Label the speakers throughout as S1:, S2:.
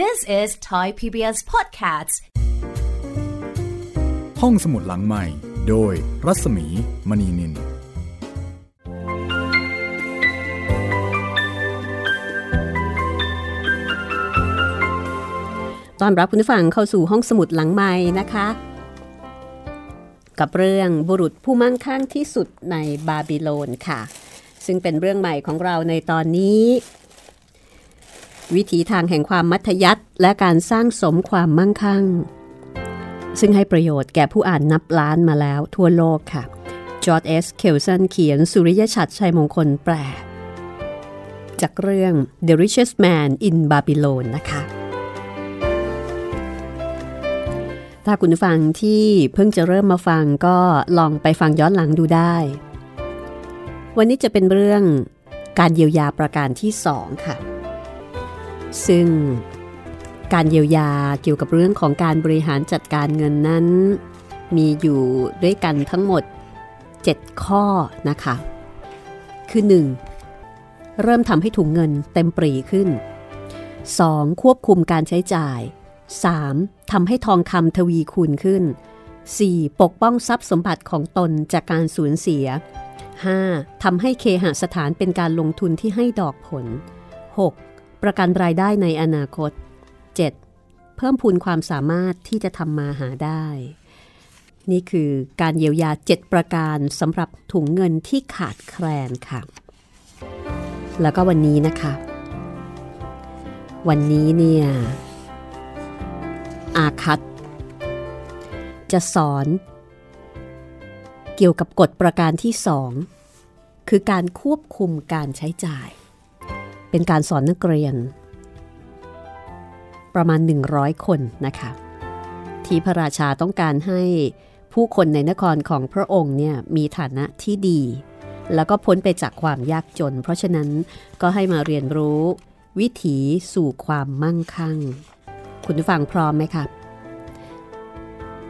S1: This is Thai PBS Podcasts
S2: ห้องสมุดหลังใหม่ โดยรัศมีมณีนิน
S3: ตอนรับคุณผู้ฟังเข้าสู่ห้องสมุดหลังใหม่นะคะ กับเรื่องบุรุษผู้มั่งคั่งที่สุดในบาบิโลนค่ะ ซึ่งเป็นเรื่องใหม่ของเราในตอนนี้ วิถีทางแห่งความมัธยัสถ์และการสร้างสมความมั่งคั่ง ซึ่งให้ประโยชน์แก่ผู้อ่านนับล้านมาแล้วทั่วโลกค่ะ จอร์จ เอส เคลสันเขียนสุริยฉัตร ชัยมงคลแปล จากเรื่อง The Richest Man in Babylon นะคะ ถ้าคุณฟังที่เพิ่งจะเริ่มมาฟังก็ลองไปฟังย้อนหลังดูได้ วันนี้จะเป็นเรื่องการเยียวยาประการที่สองค่ะ ซึ่งการเยียวยาเกี่ยวกับเรื่องของการบริหารจัดการเงินนั้น มีอยู่ด้วยกันทั้งหมด 7 ข้อนะคะ คือ 1. เริ่มทำให้ถุงเงินเต็มปรีขึ้น 2. ควบคุมการใช้จ่าย 3. ทำให้ทองคำทวีคูณขึ้น 4. ปกป้องทรัพย์สมบัติของตนจากการสูญเสีย 5. ทำให้เคหสถานเป็นการลงทุนที่ให้ดอกผล 6. ประกันรายได้ในอนาคต 7. เพิ่มพูนความสามารถที่จะทำมาหาได้ นี่คือการเยียวยา 7 ประการสำหรับถุงเงินที่ขาดแคลนค่ะ แล้วก็วันนี้นะคะ วันนี้เนี่ยอาคัตจะสอนเกี่ยวกับกฎประการที่สองคือการควบคุมการใช้จ่าย เป็นการสอนนักเรียน ประมาณ 100 คนนะคะที่พระราชาต้องการให้ผู้คนในนครของพระองค์เนี่ยมีฐานะที่ดี แล้วก็พ้นไปจากความยากจน เพราะฉะนั้นก็ให้มาเรียนรู้ วิถีสู่ความมั่งคั่ง คุณผู้ฟังพร้อมไหมคะ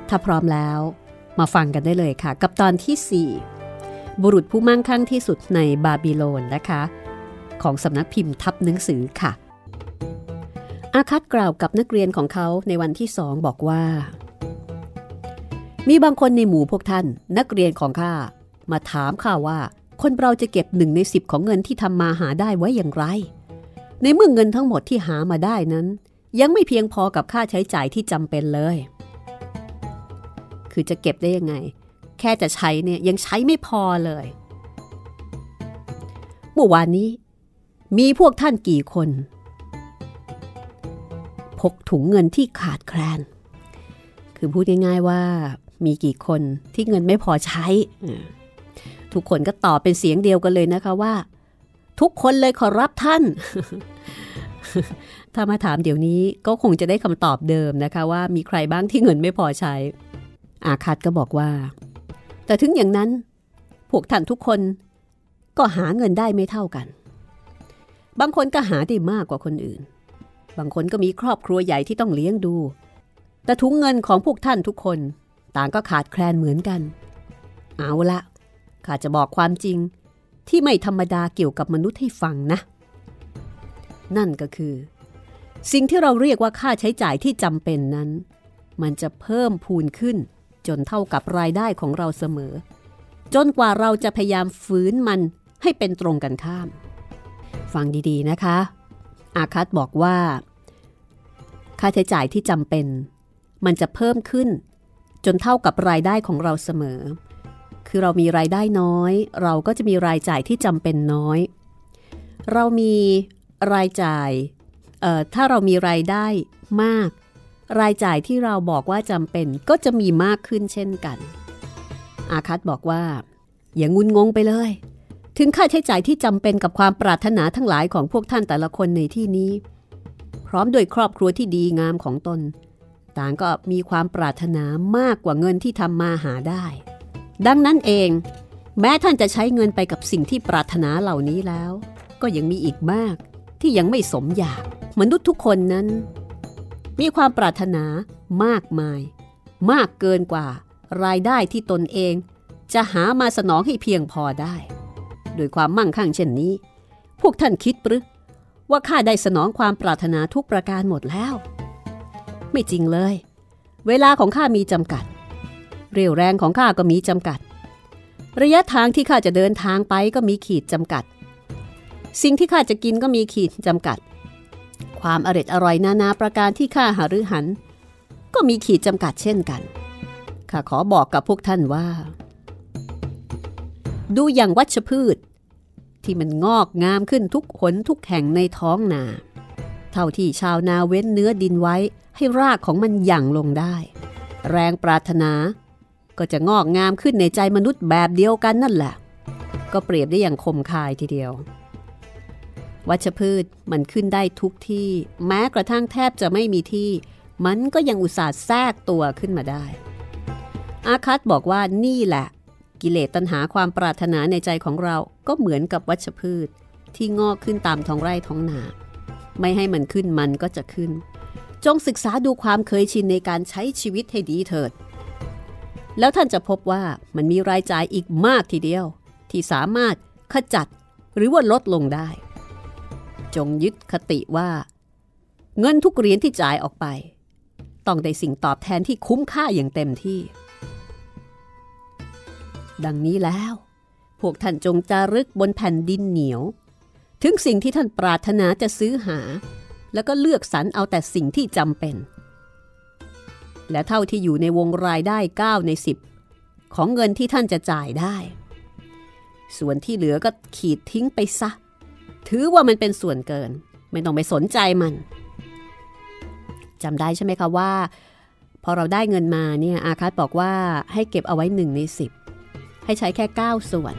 S3: ถ้าพร้อมแล้ว มาฟังกันได้เลยค่ะ กับตอนที่ 4 บุรุษผู้มั่งคั่งที่สุดในบาบิโลนนะคะ ของสำนักพิมพ์ทับหนังสือค่ะ อาคัตกล่าวกับนักเรียนของเขาในวันที่สองบอกว่า มีบางคนในหมู่พวกท่านนักเรียนของข้ามาถามข้าว่า คนเราจะเก็บหนึ่งในสิบของเงินที่ทำมาหาได้ไว้อย่างไร ในเมื่อเงินทั้งหมดที่หามาได้นั้น ยังไม่เพียงพอกับค่าใช้จ่ายที่จำเป็นเลย คือจะเก็บได้ยังไง แค่จะใช้เนี่ยยังใช้ไม่พอเลยเมื่อวานนี้ มีพวกท่านกี่คน พกถุงเงินที่ขาดแคลน คือพูดง่ายๆว่ามีกี่คนที่เงินไม่พอใช้ ทุกคนก็ตอบเป็นเสียงเดียวกันเลยนะคะว่า ทุกคนเลยขอรับท่าน ถ้ามาถามเดี๋ยวนี้ก็คงจะได้คำตอบเดิมนะคะว่ามีใครบ้างที่เงินไม่พอใช้ อาคัตก็บอกว่า แต่ถึงอย่างนั้น พวกท่านทุกคนก็หาเงินได้ไม่เท่ากัน บางคนก็หาได้มากกว่าคนอื่น บางคนก็มีครอบครัวใหญ่ที่ต้องเลี้ยงดู แต่ถุงเงินของพวกท่านทุกคน ต่างก็ขาดแคลนเหมือนกัน เอาละข้าจะบอกความจริงที่ไม่ธรรมดาเกี่ยวกับมนุษย์ให้ฟังนะ นั่นก็คือ สิ่งที่เราเรียกว่าค่าใช้จ่ายที่จำเป็นนั้น มันจะเพิ่มพูนขึ้น จนเท่ากับรายได้ของเราเสมอ จนกว่าเราจะพยายามฝืนมันให้เป็นตรงกันข้าม ฟังดีๆนะคะ อาคัตบอกว่า ค่าใช้จ่ายที่จำเป็น มันจะเพิ่มขึ้น จนเท่ากับรายได้ของเราเสมอ คือเรามีรายได้น้อย เราก็จะมีรายจ่ายที่จำเป็นน้อย เรามีรายจ่ายถ้าเรามีรายได้มาก รายจ่ายที่เราบอกว่าจำเป็นก็จะมีมากขึ้นเช่นกัน อาคัตบอกว่า อย่างุนงงไปเลย ถึงค่าใช้จ่ายที่จำเป็นกับความปรารถนาทั้งหลายของพวกท่านแต่ละคนในที่นี้ พร้อมด้วยครอบครัวที่ดีงามของตน ต่างก็มีความปรารถนามากกว่าเงินที่ทำมาหาได้ ดังนั้นเอง แม้ท่านจะใช้เงินไปกับสิ่งที่ปรารถนาเหล่านี้แล้ว ก็ยังมีอีกมากที่ยังไม่สมอยากมนุษย์ทุกคนนั้น มีความปรารถนามากมาย มากเกินกว่า รายได้ที่ตนเอง จะหามาสนองให้เพียงพอได้ โดยความมั่งคั่งเช่นนี้ พวกท่านคิดหรือว่าข้าได้สนองความปรารถนาทุกประการหมดแล้ว ไม่จริงเลย เวลาของข้ามีจำกัด เรียวแรงของข้าก็มีจำกัด ระยะทางที่ข้าจะเดินทางไปก็มีขีดจำกัด สิ่งที่ข้าจะกินก็มีขีดจำกัด ความอร็ดอร่อยนานาประการที่ข้าหารือหัน ก็มีขีดจำกัดเช่นกันข้าขอบอกกับพวกท่านว่า ดูอย่างวัชพืช ที่มันงอกงามขึ้นทุกหนทุกแห่งในท้องนา เท่าที่ชาวนาเว้นเนื้อดินไว้ให้รากของมันหยั่งลงได้ แรงปรารถนา ก็จะงอกงามขึ้นในใจมนุษย์แบบเดียวกันนั่นแหละ ก็เปรียบได้อย่างคมคายทีเดียว วัชพืชมันขึ้นได้ทุกที่ แม้กระทั่งแทบจะไม่มีที่ มันก็ยังอุตส่าห์แทรกตัวขึ้นมาได้ อาคัตบอกว่านี่แหละ กิเลสตัณหาความปรารถนาในใจของเราก็เหมือนกับวัชพืช ที่งอกขึ้นตามท้องไร่ท้องนา ไม่ให้มันขึ้นมันก็จะขึ้น จงศึกษาดูความเคยชินในการใช้ชีวิตให้ดีเถิด แล้วท่านจะพบว่ามันมีรายจ่ายอีกมากทีเดียว ที่สามารถขจัดหรือว่าลดลงได้ จงยึดคติว่า เงินทุกเหรียญที่จ่ายออกไป ต้องได้สิ่งตอบแทนที่คุ้มค่าอย่างเต็มที่ ดังนี้แล้ว พวกท่านจงจารึกบนแผ่นดินเหนียว ถึงสิ่งที่ท่านปรารถนาจะซื้อหา แล้วก็เลือกสรรเอาแต่สิ่งที่จำเป็น และเท่าที่อยู่ในวงรายได้ 9 ใน 10 ของเงินที่ท่านจะจ่ายได้ ส่วนที่เหลือก็ขีดทิ้งไปซะ ถือว่ามันเป็นส่วนเกิน ไม่ต้องไปสนใจมันจำได้ใช่ไหมคะว่า พอเราได้เงินมาเนี่ยอาคัตบอกว่าให้เก็บเอาไว้หนึ่งในสิบ ให้ใช้แค่ 9 ส่วน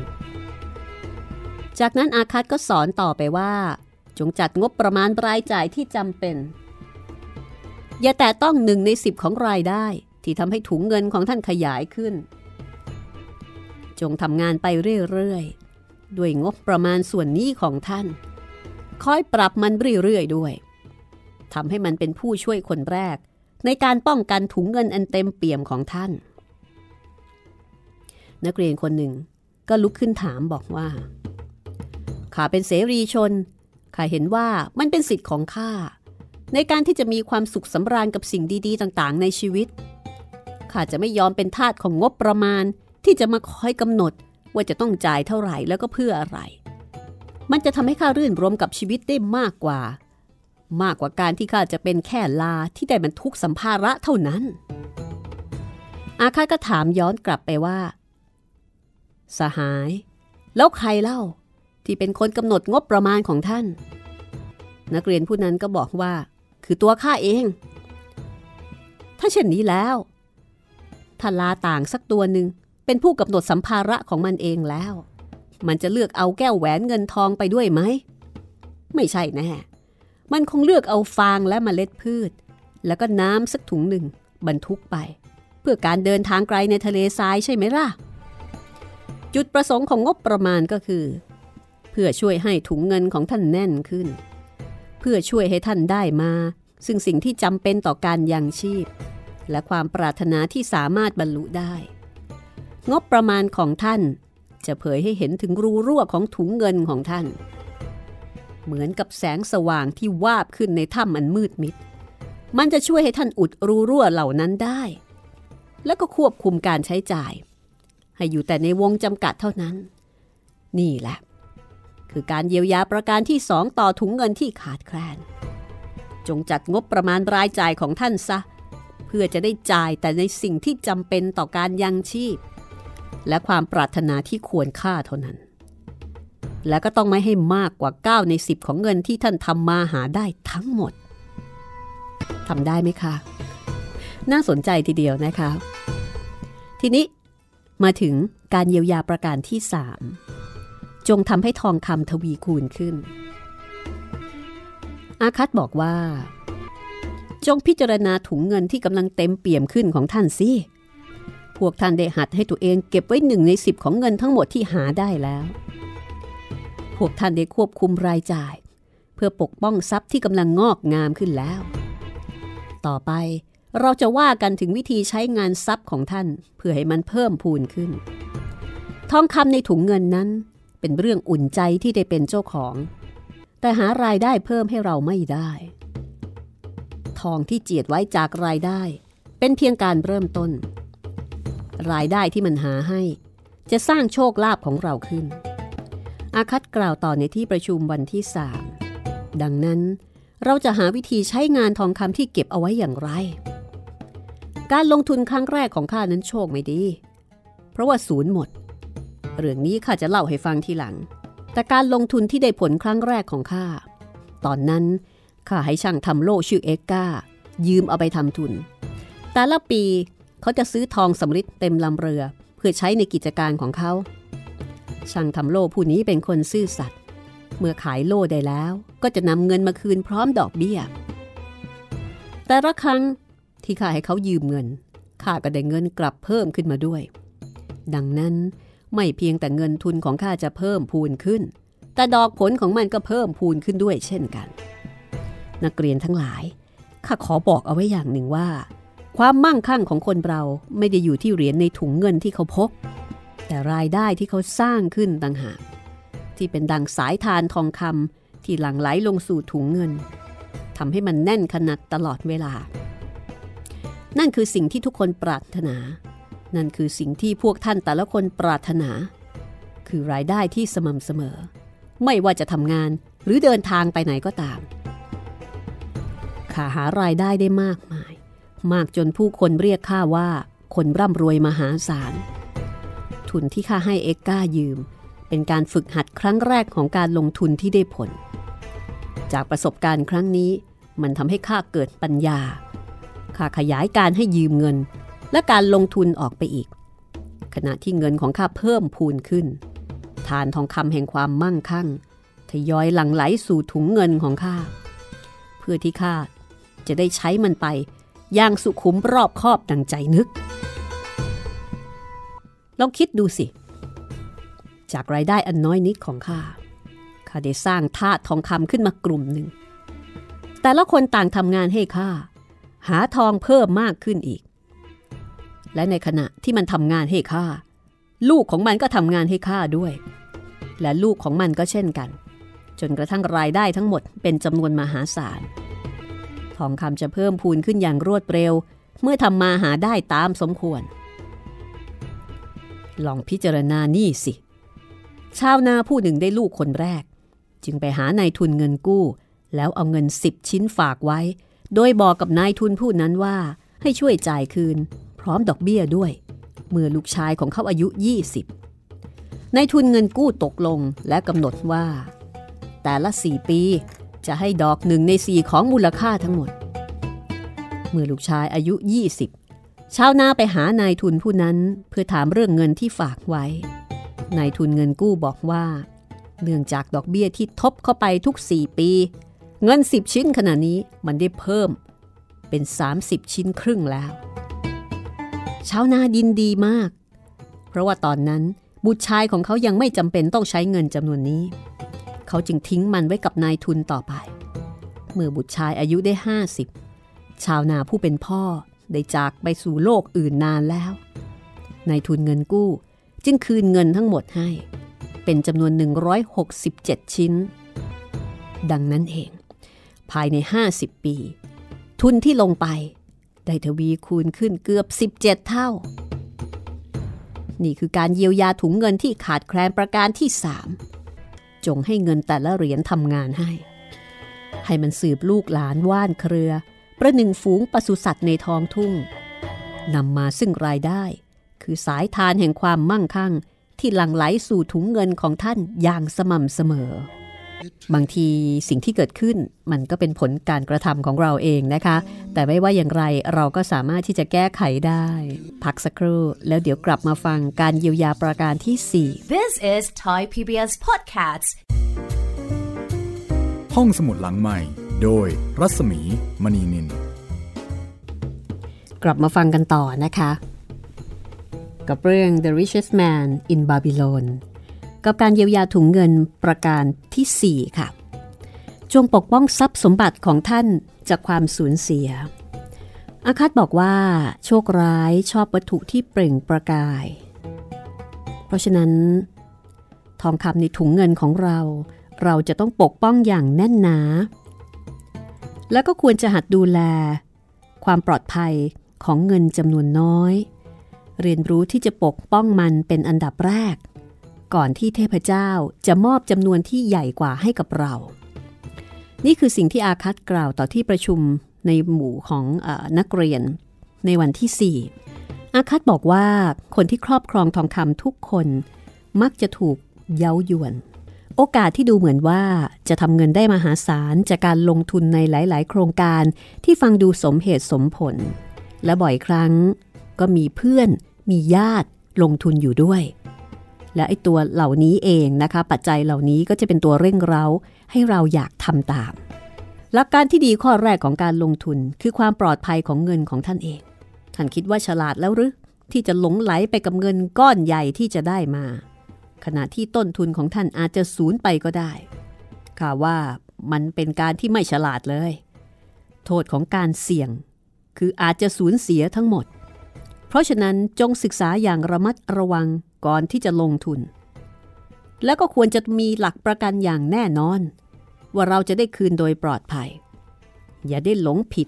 S3: จากนั้นอาคัตก็สอนต่อไปว่า จงจัดงบประมาณรายจ่ายที่จำเป็น อย่าแต่ต้องหนึ่งในสิบของรายได้ที่ทำให้ถุงเงินของท่านขยายขึ้น จงทำงานไปเรื่อยๆ ด้วยงบประมาณส่วนนี้ของท่านคอยปรับมันเรื่อยๆด้วยทำให้มันเป็นผู้ช่วยคนแรก ในการป้องกันถุงเงินอันเต็มเปี่ยมของท่าน นักเรียนคนหนึ่ง ก็ลุกขึ้นถามบอกว่าข้าเป็นเสรีชนข้าเห็นว่ามันเป็นสิทธิ์ของข้าในการที่จะมีความสุขสำราญกับสิ่งดี ๆ ต่างๆ ในชีวิตข้าจะไม่ยอมเป็นทาสของงบประมาณที่จะมาคอยกำหนดว่าจะต้องจ่ายเท่าไหร่แล้วก็เพื่ออะไร มันจะทำให้ข้ารื่นรมกับชีวิตได้มากกว่า มากกว่าการที่ข้าจะเป็นแค่ลาที่ได้บรรทุกสัมภาระเท่านั้น อาคาก็ถามย้อนกลับไปว่า สหาย แล้วใครเล่าที่เป็นคนกำหนดงบประมาณของท่าน นักเรียนผู้นั้นก็บอกว่า คือตัวข้าเอง ถ้าเช่นนี้แล้วถ้าลาต่างสักตัวหนึ่งเป็นผู้กำหนดสัมภาระของมันเองแล้ว มันจะเลือกเอาแก้วแหวนเงินทองไปด้วยไหม ไม่ใช่แน่ มันคงเลือกเอาฟางและเมล็ดพืช แล้วก็น้ำสักถุงหนึ่งบรรทุกไป เพื่อการเดินทางไกลในทะเลทรายใช่ไหมล่ะ จุดประสงค์ของงบประมาณก็คือ เพื่อช่วยให้ถุงเงินของท่านแน่นขึ้น เพื่อช่วยให้ท่านได้มา ซึ่งสิ่งที่จำเป็นต่อการยังชีพ และความปรารถนาที่สามารถบรรลุได้ งบประมาณของท่าน จะเผยให้เห็นถึงรูรั่วของถุงเงินของท่าน เหมือนกับแสงสว่างที่วาบขึ้นในถ้ำอันมืดมิด มันจะช่วยให้ท่านอุดรูรั่วเหล่านั้นได้ แล้วก็ควบคุมการใช้จ่าย ให้อยู่แต่ในวงจำกัดเท่านั้น นี่แหละ คือการเยียวยาประการที่สองต่อถุงเงินที่ขาดแคลน จงจัดงบประมาณรายจ่ายของท่านซะ เพื่อจะได้จ่ายแต่ในสิ่งที่จำเป็นต่อการยังชีพ และความปรารถนาที่ควรค่าเท่านั้น และก็ต้องไม่ให้มากกว่า 9 ใน 10 ของเงินที่ท่านทำมาหาได้ทั้งหมดทำได้ไหมคะ น่าสนใจทีเดียวนะคะ ทีนี้ มาถึงการเยียวยาประการที่3จงทำให้ทองคำทวีคูณขึ้น อาคัตบอกว่า จงพิจารณาถุงเงินที่กำลังเต็มเปี่ยมขึ้นของท่านสิ พวกท่านได้หัดให้ตัวเองเก็บไว้หนึ่งในสิบของเงินทั้งหมดที่หาได้แล้ว พวกท่านได้ควบคุมรายจ่าย เพื่อปกป้องทรัพย์ที่กำลังงอกงามขึ้นแล้ว ต่อไป เราจะว่ากันถึงวิธีใช้งานทรัพย์ของท่าน เพื่อให้มันเพิ่มพูนขึ้น ทองคำในถุงเงินนั้น เป็นเรื่องอุ่นใจที่ได้เป็นเจ้าของ แต่หารายได้เพิ่มให้เราไม่ได้ ทองที่เจียดไว้จากรายได้ เป็นเพียงการเริ่มต้น รายได้ที่มันหาให้ จะสร้างโชคลาภของเราขึ้น อาคัตกล่าวต่อในที่ประชุมวันที่สามดังนั้นเราจะหาวิธีใช้งานทองคำที่เก็บเอาไว้อย่างไร การลงทุนครั้งแรกของข้านั้นโชคไม่ดี เพราะว่าศูนย์หมด เรื่องนี้ข้าจะเล่าให้ฟังทีหลัง แต่การลงทุนที่ได้ผลครั้งแรกของข้า ตอนนั้นข้าให้ช่างทำโล่ชื่อเอ็กกายืมเอาไปทำทุน แต่ละปีเขาจะซื้อทองสำริดเต็มลำเรือ เพื่อใช้ในกิจการของเขา ช่างทำโล่ผู้นี้เป็นคนซื่อสัตย์ เมื่อขายโล่ได้แล้ว ก็จะนำเงินมาคืนพร้อมดอกเบี้ย แต่ละครั้ง ที่ข้าให้เขายืมเงินข้าก็ได้เงินกลับเพิ่มขึ้นมาด้วย ดังนั้นไม่เพียงแต่เงินทุนของข้าจะเพิ่มพูนขึ้น แต่ดอกผลของมันก็เพิ่มพูนขึ้นด้วยเช่นกัน นักเรียนทั้งหลายข้าขอบอกเอาไว้อย่างหนึ่งว่า ความมั่งคั่งของคนเราไม่ได้อยู่ที่เหรียญในถุงเงินที่เขาพก แต่รายได้ที่เขาสร้างขึ้นต่างหากที่เป็นดังสายทานทองคำที่หลั่งไหลลงสู่ถุงเงินทำให้มันแน่นขนาดตลอดเวลา นั่นคือสิ่งที่ทุกคนปรารถนา นั่นคือสิ่งที่พวกท่านแต่ละคนปรารถนา คือรายได้ที่สม่ำเสมอ ไม่ว่าจะทำงานหรือเดินทางไปไหนก็ตามข้าหารายได้ได้มากมาย มากจนผู้คนเรียกข้าว่า คนร่ำรวยมหาศาล ทุนที่ข้าให้เอ็กก้ายืม เป็นการฝึกหัดครั้งแรกของการลงทุนที่ได้ผล จากประสบการณ์ครั้งนี้ มันทำให้ข้าเกิดปัญญา ข้าขยายการให้ยืมเงิน และการลงทุนออกไปอีก ขณะที่เงินของข้าเพิ่มพูนขึ้นทานทองคำแห่งความมั่งคั่งทยอยหลั่งไหลสู่ถุงเงินของข้า เพื่อที่ข้าจะได้ใช้มันไปอย่างสุขุมรอบคอบดังใจนึก ลองคิดดูสิ จากรายได้อันน้อยนิดของข้า ข้าได้สร้างทาสทองคำขึ้นมากลุ่มหนึ่ง แต่ละคนต่างทำงานให้ข้า หาทองเพิ่มมากขึ้นอีก และในขณะที่มันทำงานให้ข้าลูกของมันก็ทำงานให้ข้าด้วย และลูกของมันก็เช่นกัน จนกระทั่งรายได้ทั้งหมดเป็นจำนวนมหาศาล ทองคำจะเพิ่มพูนขึ้นอย่างรวดเร็ว เมื่อทำมาหาได้ตามสมควร ลองพิจารณานี่สิ ชาวนาผู้หนึ่งได้ลูกคนแรก จึงไปหานายทุนเงินกู้ แล้วเอาเงินสิบชิ้นฝากไว้ โดยบอกกับนายทุนผู้นั้นว่าให้ช่วยจ่ายคืน พร้อมดอกเบี้ยด้วย เมื่อลูกชายของเขาอายุ 20นายทุนเงินกู้ตกลงและกำหนดว่า แต่ละ 4 ปีจะให้ดอกหนึ่งในสี่ของมูลค่าทั้งหมด เมื่อลูกชายอายุ 20 ชาวนาไปหานายทุนผู้นั้นเพื่อถามเรื่องเงินที่ฝากไว้ นายทุนเงินกู้บอกว่า เนื่องจากดอกเบี้ยที่ทบเข้าไปทุก 4 ปี เงิน 10 ชิ้นขณะนี้มันได้เพิ่มเป็น 30 ชิ้นครึ่งแล้ว ชาวนาดินดีมาก เพราะว่าตอนนั้นบุตรชายของเขายังไม่จำเป็นต้องใช้เงินจำนวนนี้ เขาจึงทิ้งมันไว้กับนายทุนต่อไป เมื่อบุตรชายอายุได้ 50 ชาวนาผู้เป็นพ่อได้จากไปสู่โลกอื่นนานแล้วนายทุนเงินกู้จึงคืนเงินทั้งหมดให้ เป็นจำนวน 167 ชิ้น ดังนั้นเอง ภายใน 50 ปี ทุนที่ลงไป ได้ทวีคูณขึ้นเกือบ 17 เท่า นี่คือการเยียวยาถุงเงินที่ขาดแคลนประการที่ 3 จงให้เงินแต่ละเหรียญทำงานให้ ให้มันสืบลูกหลานว่านเครือ ประหนึ่งฝูงปศุสัตว์ในท้องทุ่งนำมาซึ่งรายได้ คือสายทานแห่งความมั่งคั่งที่หลั่งไหลสู่ถุงเงินของท่านอย่างสม่ำเสมอ บางทีสิ่งที่เกิดขึ้นมันก็เป็นผลการกระทำของเราเองนะคะ แต่ไม่ว่าอย่างไรเราก็สามารถที่จะแก้ไขได้ พักสักครู่ แล้วเดี๋ยวกลับมาฟังการเยียวยาประการที่
S1: This is Thai PBS Podcast
S2: ห้องสมุดหลังใหม่ โดยรัศมีมณีนิน
S3: 4กลับมาฟังกันต่อนะคะ กับเรื่อง The Richest Man in Babylon กับการเยียวยาถุงเงินประการที่ 4 ค่ะ จงปกป้องทรัพย์สมบัติของท่านจากความสูญเสีย อาคัตบอกว่า โชคร้ายชอบวัตถุที่เปล่งประกาย เพราะฉะนั้น ทองคำในถุงเงินของเรา เราจะต้องปกป้องอย่างแน่นหนา แล้วก็ควรจะหัดดูแล ความปลอดภัยของเงินจำนวนน้อย เรียนรู้ที่จะปกป้องมันเป็นอันดับแรก ก่อนที่เทพเจ้าจะมอบจำนวนที่ใหญ่กว่าให้กับเรา นี่คือสิ่งที่อาคัตกล่าวต่อที่ประชุมในหมู่ของอนักเรียน ในวันที่ 4 อาคัตบอกว่าคนที่ครอบครองทองคำทุกคน มักจะถูกเย้ายวน โอกาสที่ดูเหมือนว่าจะทำเงินได้มหาศาลจากการลงทุนในหลาย ๆ โครงการที่ฟังดูสมเหตุสมผล และบ่อยครั้งก็มีเพื่อนมีญาติลงทุนอยู่ด้วย และไอ้ตัวเหล่านี้เองนะคะ ปัจจัยเหล่านี้ก็จะเป็นตัวเร่งเร้า ให้เราอยากทำตาม หลักการที่ดีข้อแรกของการลงทุนคือความปลอดภัยของเงินของท่านเอง ท่านคิดว่าฉลาดแล้วหรือที่จะหลงไหลไปกับเงินก้อนใหญ่ที่จะได้มา ขณะที่ต้นทุนของท่านอาจจะสูญไปก็ได้ข่าว่ามันเป็นการที่ไม่ฉลาดเลย โทษของการเสี่ยง คืออาจจะสูญเสียทั้งหมด เพราะฉะนั้นจงศึกษาอย่างระมัดระวัง ก่อนที่จะลงทุน แล้วก็ควรจะมีหลักประกันอย่างแน่นอน ว่าเราจะได้คืนโดยปลอดภัย อย่าได้หลงผิด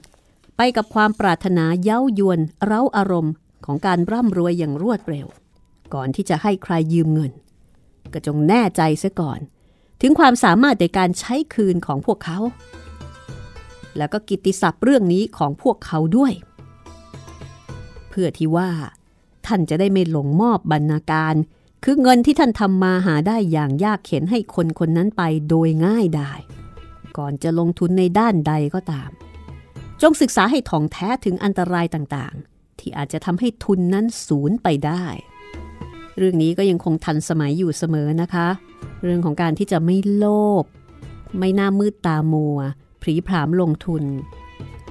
S3: ไปกับความปรารถนาเย้ายวนเร้าอารมณ์ของการร่ำรวยอย่างรวดเร็ว ก่อนที่จะให้ใครยืมเงิน ก็จงแน่ใจเสียก่อน ถึงความสามารถในการใช้คืนของพวกเขา แล้วก็กิตติศัพท์เรื่องนี้ของพวกเขาด้วย เพื่อที่ว่า ท่านจะได้ไม่หลงมอบบรรณาการ คือเงินที่ท่านทำมาหาได้อย่างยากเข็นให้คนคนนั้นไปโดยง่ายได้ ก่อนจะลงทุนในด้านใดก็ตาม จงศึกษาให้ถ่องแท้ถึงอันตรายต่างๆ ที่อาจจะทำให้ทุนนั้นสูญไปได้ เรื่องนี้ก็ยังคงทันสมัยอยู่เสมอนะคะ เรื่องของการที่จะไม่โลภไม่น่ามืดตามัวผรีผามลงทุน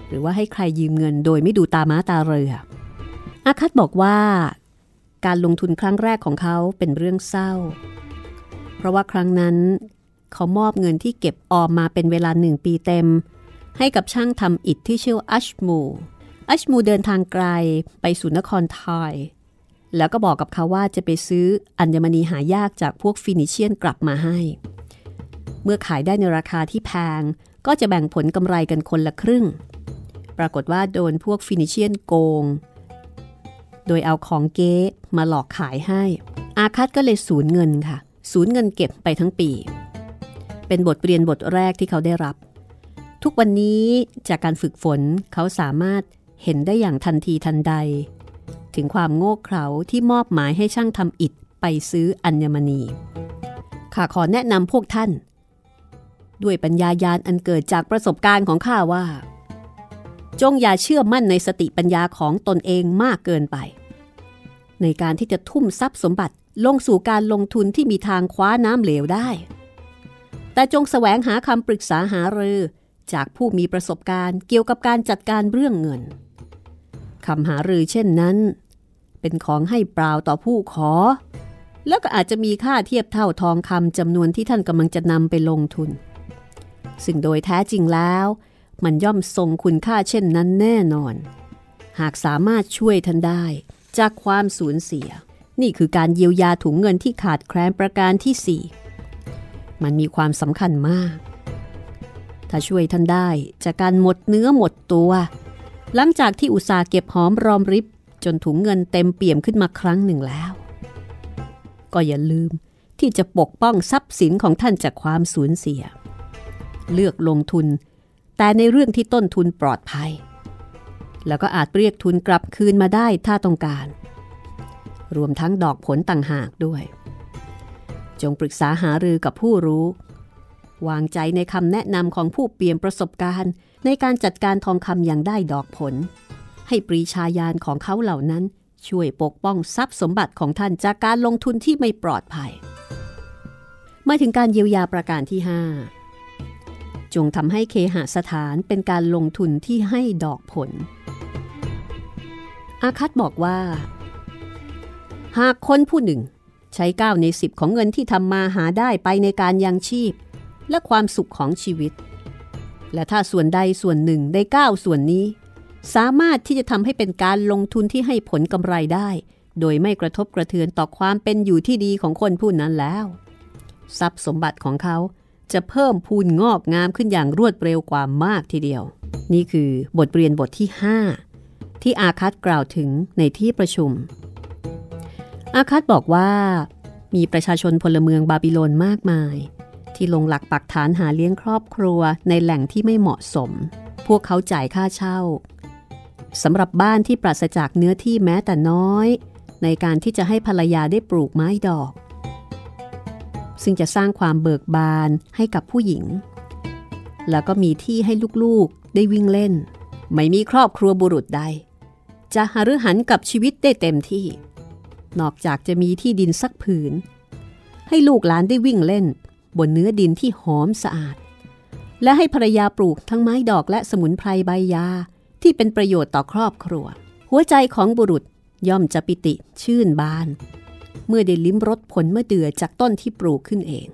S3: หรือว่าให้ใครยืมเงินโดยไม่ดูตาม้าตาเรือ อาคัตบอกว่า การลงทุนครั้งแรกของเขาเป็นเรื่องเศร้า เพราะว่าครั้งนั้น เขามอบเงินที่เก็บออมมาเป็นเวลาหนึ่งปีเต็ม ให้กับช่างทำอิฐที่ชื่ออัชมูอัชมูเดินทางไกลไปสู่นครไทร์แล้วก็บอกกับเขาว่าจะไปซื้ออัญมณีหายากจากพวกฟินิเชียนกลับมาให้ เมื่อขายได้ในราคาที่แพง ก็จะแบ่งผลกำไรกันคนละครึ่ง ปรากฏว่าโดนพวกฟินิเชียนโกง โดยเอาของเก๊มาหลอกขายให้ อาคัตก็เลยสูญเงินค่ะ สูญเงินเก็บไปทั้งปี เป็นบทเรียนบทแรกที่เขาได้รับ ทุกวันนี้จากการฝึกฝนเขาสามารถเห็นได้อย่างทันทีทันใด ถึงความโง่เขลาที่มอบหมายให้ช่างทำอิฐไปซื้ออัญมณี ข้าขอแนะนำพวกท่าน ด้วยปัญญายาณอันเกิดจากประสบการณ์ของข้าว่า จงอย่าเชื่อมั่นในสติปัญญาของตนเองมากเกินไป ในการที่จะทุ่มทรัพย์สมบัติลงสู่การลงทุนที่มีทางคว้าน้ำเหลวได้ แต่จงแสวงหาคำปรึกษาหารือ จากผู้มีประสบการณ์เกี่ยวกับการจัดการเรื่องเงินคำหารือเช่นนั้น เป็นของให้เปล่าต่อผู้ขอ แล้วก็อาจจะมีค่าเทียบเท่าทองคำจำนวนที่ท่านกำลังจะนำไปลงทุน ซึ่งโดยแท้จริงแล้ว มันย่อมทรงคุณค่าเช่นนั้นแน่นอน หากสามารถช่วยท่านได้จากความสูญเสีย นี่คือการเยียวยาถุงเงินที่ขาดแคลนประการที่ 4 มันมีความสำคัญมาก ถ้าช่วยท่านได้จากการหมดเนื้อหมดตัว หลังจากที่อุตสาห์เก็บหอมรอมริบ จนถุงเงินเต็มเปี่ยมขึ้นมาครั้งหนึ่งแล้ว ก็อย่าลืมที่จะปกป้องทรัพย์สินของท่านจากความสูญเสีย เลือกลงทุน แต่ในเรื่องที่ต้นทุนปลอดภัย แล้วก็อาจเรียกทุนกลับคืนมาได้ถ้าต้องการ รวมทั้งดอกผลต่างหากด้วย จงปรึกษาหารือกับผู้รู้ วางใจในคำแนะนำของผู้เปี่ยมประสบการณ์ ในการจัดการทองคำอย่างได้ดอกผล ให้ปรีชาญาณของเขาเหล่านั้นช่วยปกป้องทรัพย์สมบัติของท่านจากการลงทุนที่ไม่ปลอดภัย มาถึงการเยียวยาประการที่ 5 จงทำให้เคหสถานเป็นการลงทุนที่ให้ดอกผล อาคัตบอกว่า หากคนผู้หนึ่ง ใช้9ใน10 ของเงินที่ทำมาหาได้ไปในการยังชีพ และความสุขของชีวิต และถ้าส่วนใดส่วนหนึ่งได้9ส่วนนี้ สามารถที่จะทำให้เป็นการลงทุนที่ให้ผลกำไรได้ โดยไม่กระทบกระเทือนต่อความเป็นอยู่ที่ดีของคนผู้นั้นแล้ว ทรัพย์สมบัติของเขา จะเพิ่มพูนงอกงามขึ้นอย่างรวดเร็วกว่ามากทีเดียว นี่คือบทเรียนบทที่ 5 ที่อาคัตกล่าวถึงในที่ประชุม อาคัตบอกว่า มีประชาชนพลเมืองบาบิโลนมากมาย ที่ลงหลักปักฐานหาเลี้ยงครอบครัวในแหล่งที่ไม่เหมาะสม พวกเขาจ่ายค่าเช่าสำหรับบ้านที่ปราศจากเนื้อที่แม้แต่น้อย ในการที่จะให้ภรรยาได้ปลูกไม้ดอก ซึ่งจะสร้างความเบิกบานให้กับผู้หญิง แล้วก็มีที่ให้ลูกๆได้วิ่งเล่น ไม่มีครอบครัวบุรุษใด จะหารือหันกับชีวิตได้เต็มที่ นอกจากจะมีที่ดินสักผืน ให้ลูกหลานได้วิ่งเล่น บนเนื้อดินที่หอมสะอาด และให้ภรรยาปลูกทั้งไม้ดอกและสมุนไพรใบยาที่เป็นประโยชน์ต่อครอบครัว หัวใจของบุรุษย่อมจะปิติชื่นบาน เมื่อได้ลิ้มรสผลมะเดื่อจากต้นที่ปลูกขึ้นเอง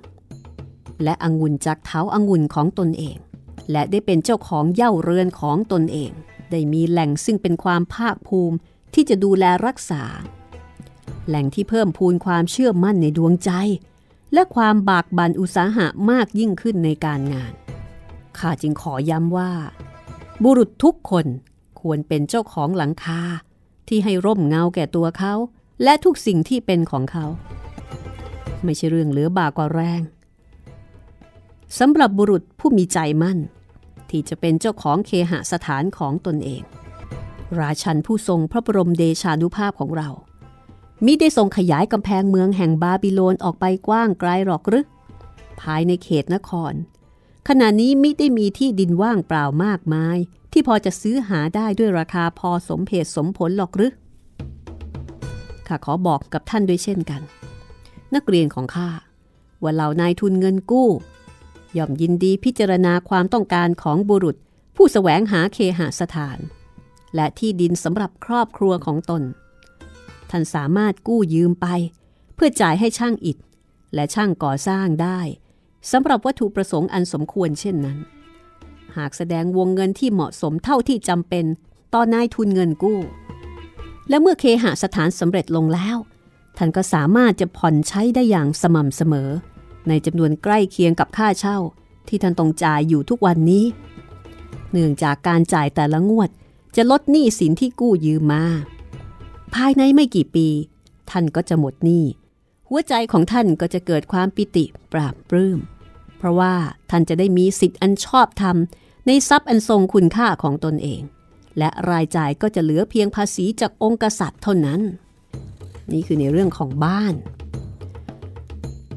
S3: และองุ่นจากเท้าองุ่นของตนเอง และได้เป็นเจ้าของเย่าเรือนของตนเอง ได้มีแหล่งซึ่งเป็นความภาคภูมิที่จะดูแลรักษา แหล่งที่เพิ่มพูนความเชื่อมั่นในดวงใจ และความบากบั่นอุตสาหะมากยิ่งขึ้นในการงานข้าจึงขอย้ำว่า บุรุษทุกคนควรเป็นเจ้าของหลังคาที่ให้ร่มเงาแก่ตัวเขา และทุกสิ่งที่เป็นของเขา ไม่ใช่เรื่องเหลือบากว่าแรงสำหรับบุรุษผู้มีใจมั่น ที่จะเป็นเจ้าของเคหสถานของตนเอง ราชันผู้ทรงพระบรมเดชานุภาพของเรามิได้ทรงขยายกำแพงเมืองแห่งบาบิโลนออกไปกว้างไกลหรอกหรือภายในเขตนคร ขณะนี้มิได้มีที่ดินว่างเปล่ามากมาย ที่พอจะซื้อหาได้ด้วยราคาพอสมเหตุสมผลหรอกหรือ ข้าขอบอกกับท่านด้วยเช่นกัน นักเรียนของข้าว่าเหล่านายทุนเงินกู้ ย่อมยินดีพิจารณาความต้องการของบุรุษ ผู้สแสวงหาเคหสถาน และที่ดินสำหรับครอบครัวของตน ท่านสามารถกู้ยืมไป เพื่อจ่ายให้ช่างอิฐ และช่างก่อสร้างได้สำหรับวัตถุประสงค์อันสมควรเช่นนั้น หากแสดงวงเงินที่เหมาะสมเท่าที่จำเป็นต่อนายทุนเงินกู้ และเมื่อเคหสถานสำเร็จลงแล้ว ท่านก็สามารถจะผ่อนใช้ได้อย่างสม่ำเสมอ ในจำนวนใกล้เคียงกับค่าเช่า ที่ท่านต้องจ่ายอยู่ทุกวันนี้ เนื่องจากการจ่ายแต่ละงวด จะลดหนี้สินที่กู้ยืมมา ภายในไม่กี่ปี ท่านก็จะหมดหนี้ หัวใจของท่านก็จะเกิดความปิติปราบปลื้ม เพราะว่าท่านจะได้มีสิทธิ์อันชอบธรรมในทรัพย์อันทรงคุณค่าของตนเอง และรายจ่ายก็จะเหลือเพียงภาษีจากองค์กษัตริย์เท่านั้น นี่คือในเรื่องของบ้าน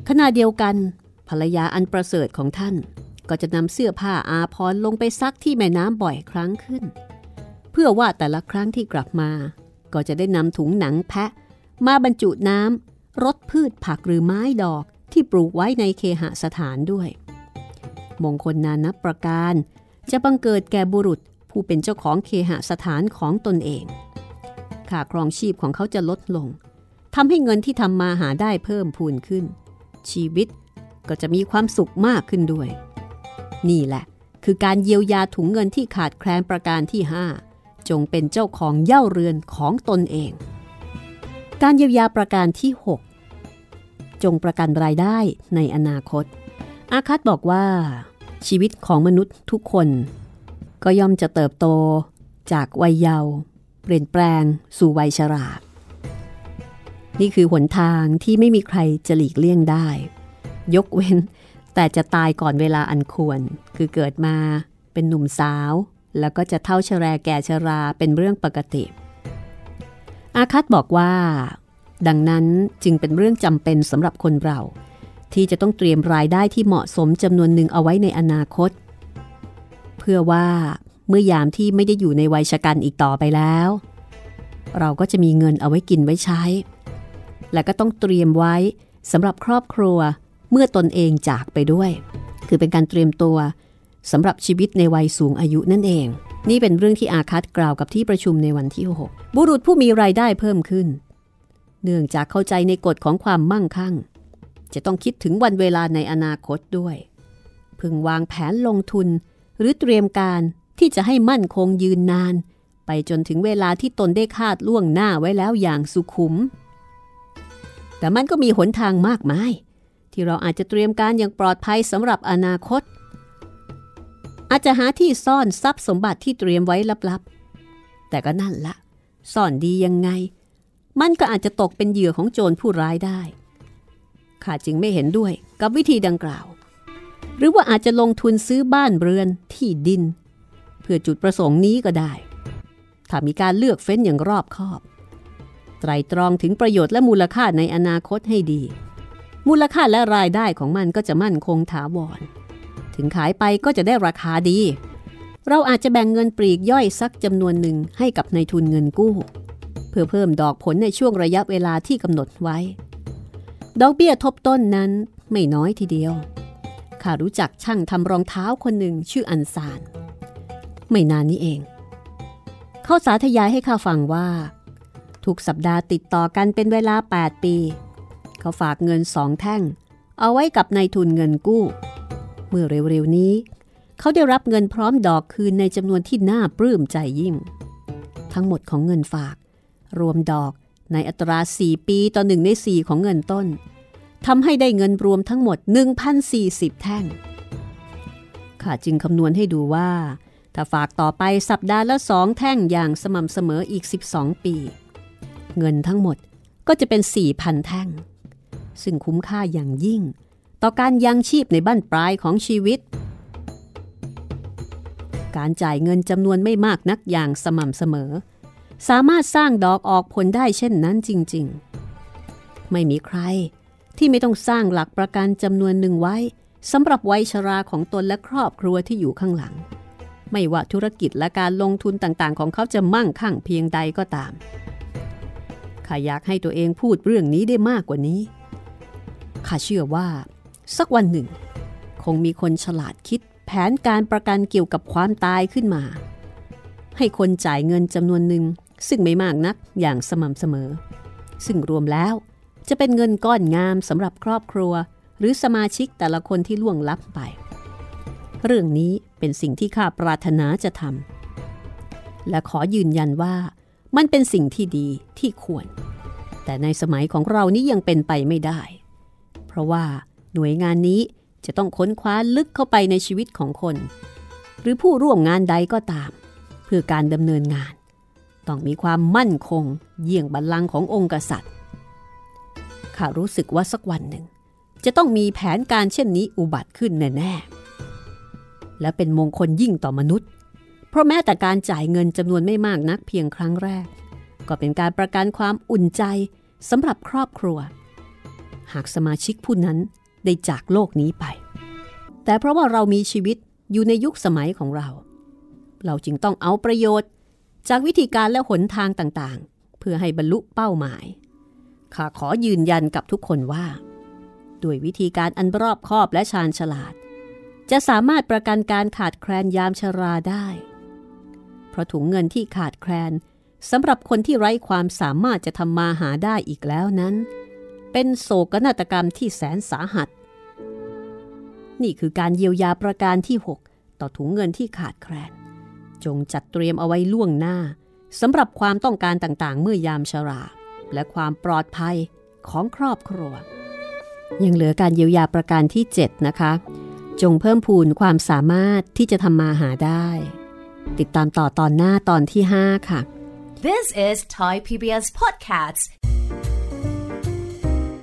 S3: ขณะเดียวกันภรรยาอันประเสริฐของท่าน ก็จะนำเสื้อผ้าอาพรลงไปซักที่แม่น้ำบ่อยครั้งขึ้น เพื่อว่าแต่ละครั้งที่กลับมา ก็จะได้นำถุงหนังแพะ มาบรรจุน้ำรดพืชผักหรือไม้ดอกที่ปลูกไว้ในเคหสถานด้วย มงคลนานับประการ จะบังเกิดแก่บุรุษ ผู้เป็นเจ้าของเคหสถานของตนเองค่าครองชีพของเขาจะลดลงทำให้เงินที่ทำมาหาได้เพิ่มพูนขึ้น ชีวิตก็จะมีความสุขมากขึ้นด้วย นี่แหละ คือการเยียวยาถุงเงินที่ขาดแคลนประการที่ 5 จงเป็นเจ้าของเย่าเรือนของตนเอง การเยียวยาประการที่ 6 จงประกันรายได้ในอนาคต อาคัตบอกว่า ชีวิตของมนุษย์ทุกคน ก็ย่อมจะเติบโตจากวัยเยาว์เปลี่ยนแปลงสู่วัยชรา นี่คือหนทางที่ไม่มีใครจะหลีกเลี่ยงได้ ยกเว้น แต่จะตายก่อนเวลาอันควร คือเกิดมาเป็นหนุ่มสาว แล้วก็จะเท่าชราแก่ชราเป็นเรื่องปกติ อาคัตบอกว่า ดังนั้นจึงเป็นเรื่องจำเป็นสำหรับคนเรา ที่จะต้องเตรียมรายได้ที่เหมาะสมจำนวนหนึ่งเอาไว้ในอนาคต เพื่อว่าเมื่อยามที่ไม่ได้อยู่ในวัยชกันอีกต่อไปแล้ว เราก็จะมีเงินเอาไว้กินไว้ใช้ และก็ต้องเตรียมไว้สำหรับครอบครัวเมื่อตนเองจากไปด้วย คือเป็นการเตรียมตัวสำหรับชีวิตในวัยสูงอายุนั่นเอง นี่เป็นเรื่องที่อาคัตกล่าวกับที่ประชุมในวันที่ 6 บุรุษผู้มีรายได้เพิ่มขึ้น เนื่องจากเข้าใจในกฎของความมั่งคั่ง จะต้องคิดถึงวันเวลาในอนาคตด้วย พึงวางแผนลงทุน หรือเตรียมการที่จะให้มั่นคงยืนนาน ไปจนถึงเวลาที่ตนได้คาดล่วงหน้าไว้แล้วอย่างสุขุม แต่มันก็มีหนทางมากมาย ที่เราอาจจะเตรียมการอย่างปลอดภัยสำหรับอนาคต อาจจะหาที่ซ่อนทรัพย์สมบัติที่เตรียมไว้ลับๆ แต่ก็นั่นละซ่อนดียังไง มันก็อาจจะตกเป็นเหยื่อของโจรผู้ร้ายได้ข้าจึงไม่เห็นด้วยกับวิธีดังกล่าว หรือว่าอาจจะลงทุนซื้อบ้านเรือนที่ดิน เพื่อจุดประสงค์นี้ก็ได้ ถ้ามีการเลือกเฟ้นอย่างรอบคอบ ไตรตรองถึงประโยชน์และมูลค่าในอนาคตให้ดี มูลค่าและรายได้ของมันก็จะมั่นคงถาวร ถึงขายไปก็จะได้ราคาดี เราอาจจะแบ่งเงินปลีกย่อยสักจำนวนหนึ่งให้กับนายทุนเงินกู้ เพื่อเพิ่มดอกผลในช่วงระยะเวลาที่กำหนดไว้ ดอกเบี้ยทบต้นนั้นไม่น้อยทีเดียว ข้ารู้จักช่างทำรองเท้าคนหนึ่งชื่ออันซาน ไม่นานนี้เอง เขาสาธยายให้ข้าฟังว่า ทุกสัปดาห์ติดต่อกันเป็นเวลา 8 ปี เขาฝากเงินสองแท่ง เอาไว้กับนายทุนเงินกู้ เมื่อเร็วๆนี้ เขาได้รับเงินพร้อมดอกคืนในจำนวนที่น่าปลื้มใจยิ่ง ทั้งหมดของเงินฝาก รวมดอกในอัตรา 4 ปีต่อหนึ่งใน 4 ของเงินต้น ทำให้ได้เงินรวมทั้งหมด 1,040 แท่ง ข้าจึงคำนวณให้ดูว่า ถ้าฝากต่อไปสัปดาห์ละสองแท่งอย่างสม่ำเสมออีก 12 ปี เงินทั้งหมดก็จะเป็น 4,000 แท่ง ซึ่งคุ้มค่าอย่างยิ่ง ต่อการยังชีพในบ้านปลายของชีวิต การจ่ายเงินจำนวนไม่มากนักอย่างสม่ำเสมอ สามารถสร้างดอกออกผลได้เช่นนั้นจริง ๆ ไม่มีใคร ที่ไม่ต้องสร้างหลักประกันจำนวนหนึ่งไว้สำหรับวัยชราของตนและครอบครัวที่อยู่ข้างหลัง ไม่ว่าธุรกิจและการลงทุนต่างๆ ของเขาจะมั่งคั่งเพียงใดก็ตามข้าอยากให้ตัวเองพูดเรื่องนี้ได้มากกว่านี้ข้าเชื่อว่า สักวันหนึ่ง คงมีคนฉลาดคิดแผนการประกันเกี่ยวกับความตายขึ้นมา ให้คนจ่ายเงินจำนวนหนึ่งซึ่งไม่มากนักอย่างสม่ำเสมอ ซึ่งรวมแล้ว จะเป็นเงินก้อนงามสำหรับครอบครัว หรือสมาชิกแต่ละคนที่ล่วงลับไป เรื่องนี้เป็นสิ่งที่ข้าปรารถนาจะทำและขอยืนยันว่ามันเป็นสิ่งที่ดีที่ควร แต่ในสมัยของเรานี้ยังเป็นไปไม่ได้ เพราะว่าหน่วยงานนี้จะต้องค้นคว้าลึกเข้าไปในชีวิตของคน หรือผู้ร่วมงานใดก็ตาม เพื่อการดำเนินงาน ต้องมีความมั่นคง เยี่ยงบัลลังก์ขององค์กษัตริย์ ข้ารู้สึกว่าสักวันหนึ่ง จะต้องมีแผนการเช่นนี้อุบัติขึ้นแน่ๆ และเป็นมงคลยิ่งต่อมนุษย์ เพราะแม้แต่การจ่ายเงินจำนวนไม่มากนักเพียงครั้งแรก ก็เป็นการประกันความอุ่นใจสำหรับครอบครัว หากสมาชิกผู้นั้นได้จากโลกนี้ไป แต่เพราะว่าเรามีชีวิตอยู่ในยุคสมัยของเรา เราจึงต้องเอาประโยชน์ จากวิธีการและหนทางต่างๆ เพื่อให้บรรลุเป้าหมาย ข้าขอยืนยันกับทุกคนว่าด้วยวิธีการอันรอบคอบและชาญฉลาด จะสามารถประกันการขาดแคลนยามชราได้ เพราะถุงเงินที่ขาดแคลนสำหรับคนที่ไร้ความสามารถจะทำมาหาได้อีกแล้วนั้น เป็นโศกนาฏกรรมที่แสนสาหัส นี่คือการเยียวยาประการที่ 6 ต่อถุงเงินที่ขาดแคลน จงจัดเตรียมเอาไว้ล่วงหน้าสำหรับความต้องการต่างๆ เมื่อยามชรา และความปลอดภัยของครอบครัว ยังเหลือการเยียวยาประการที่ 7 นะคะ จงเพิ่มพูนความสามารถที่จะทำมาหาได้ ติดตามต่อตอนหน้าตอนที่ 5 ค่ะ
S1: This is Thai PBS Podcast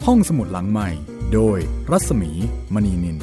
S2: ห้องสมุดหลังใหม่ โดยรัศมีมณีนิน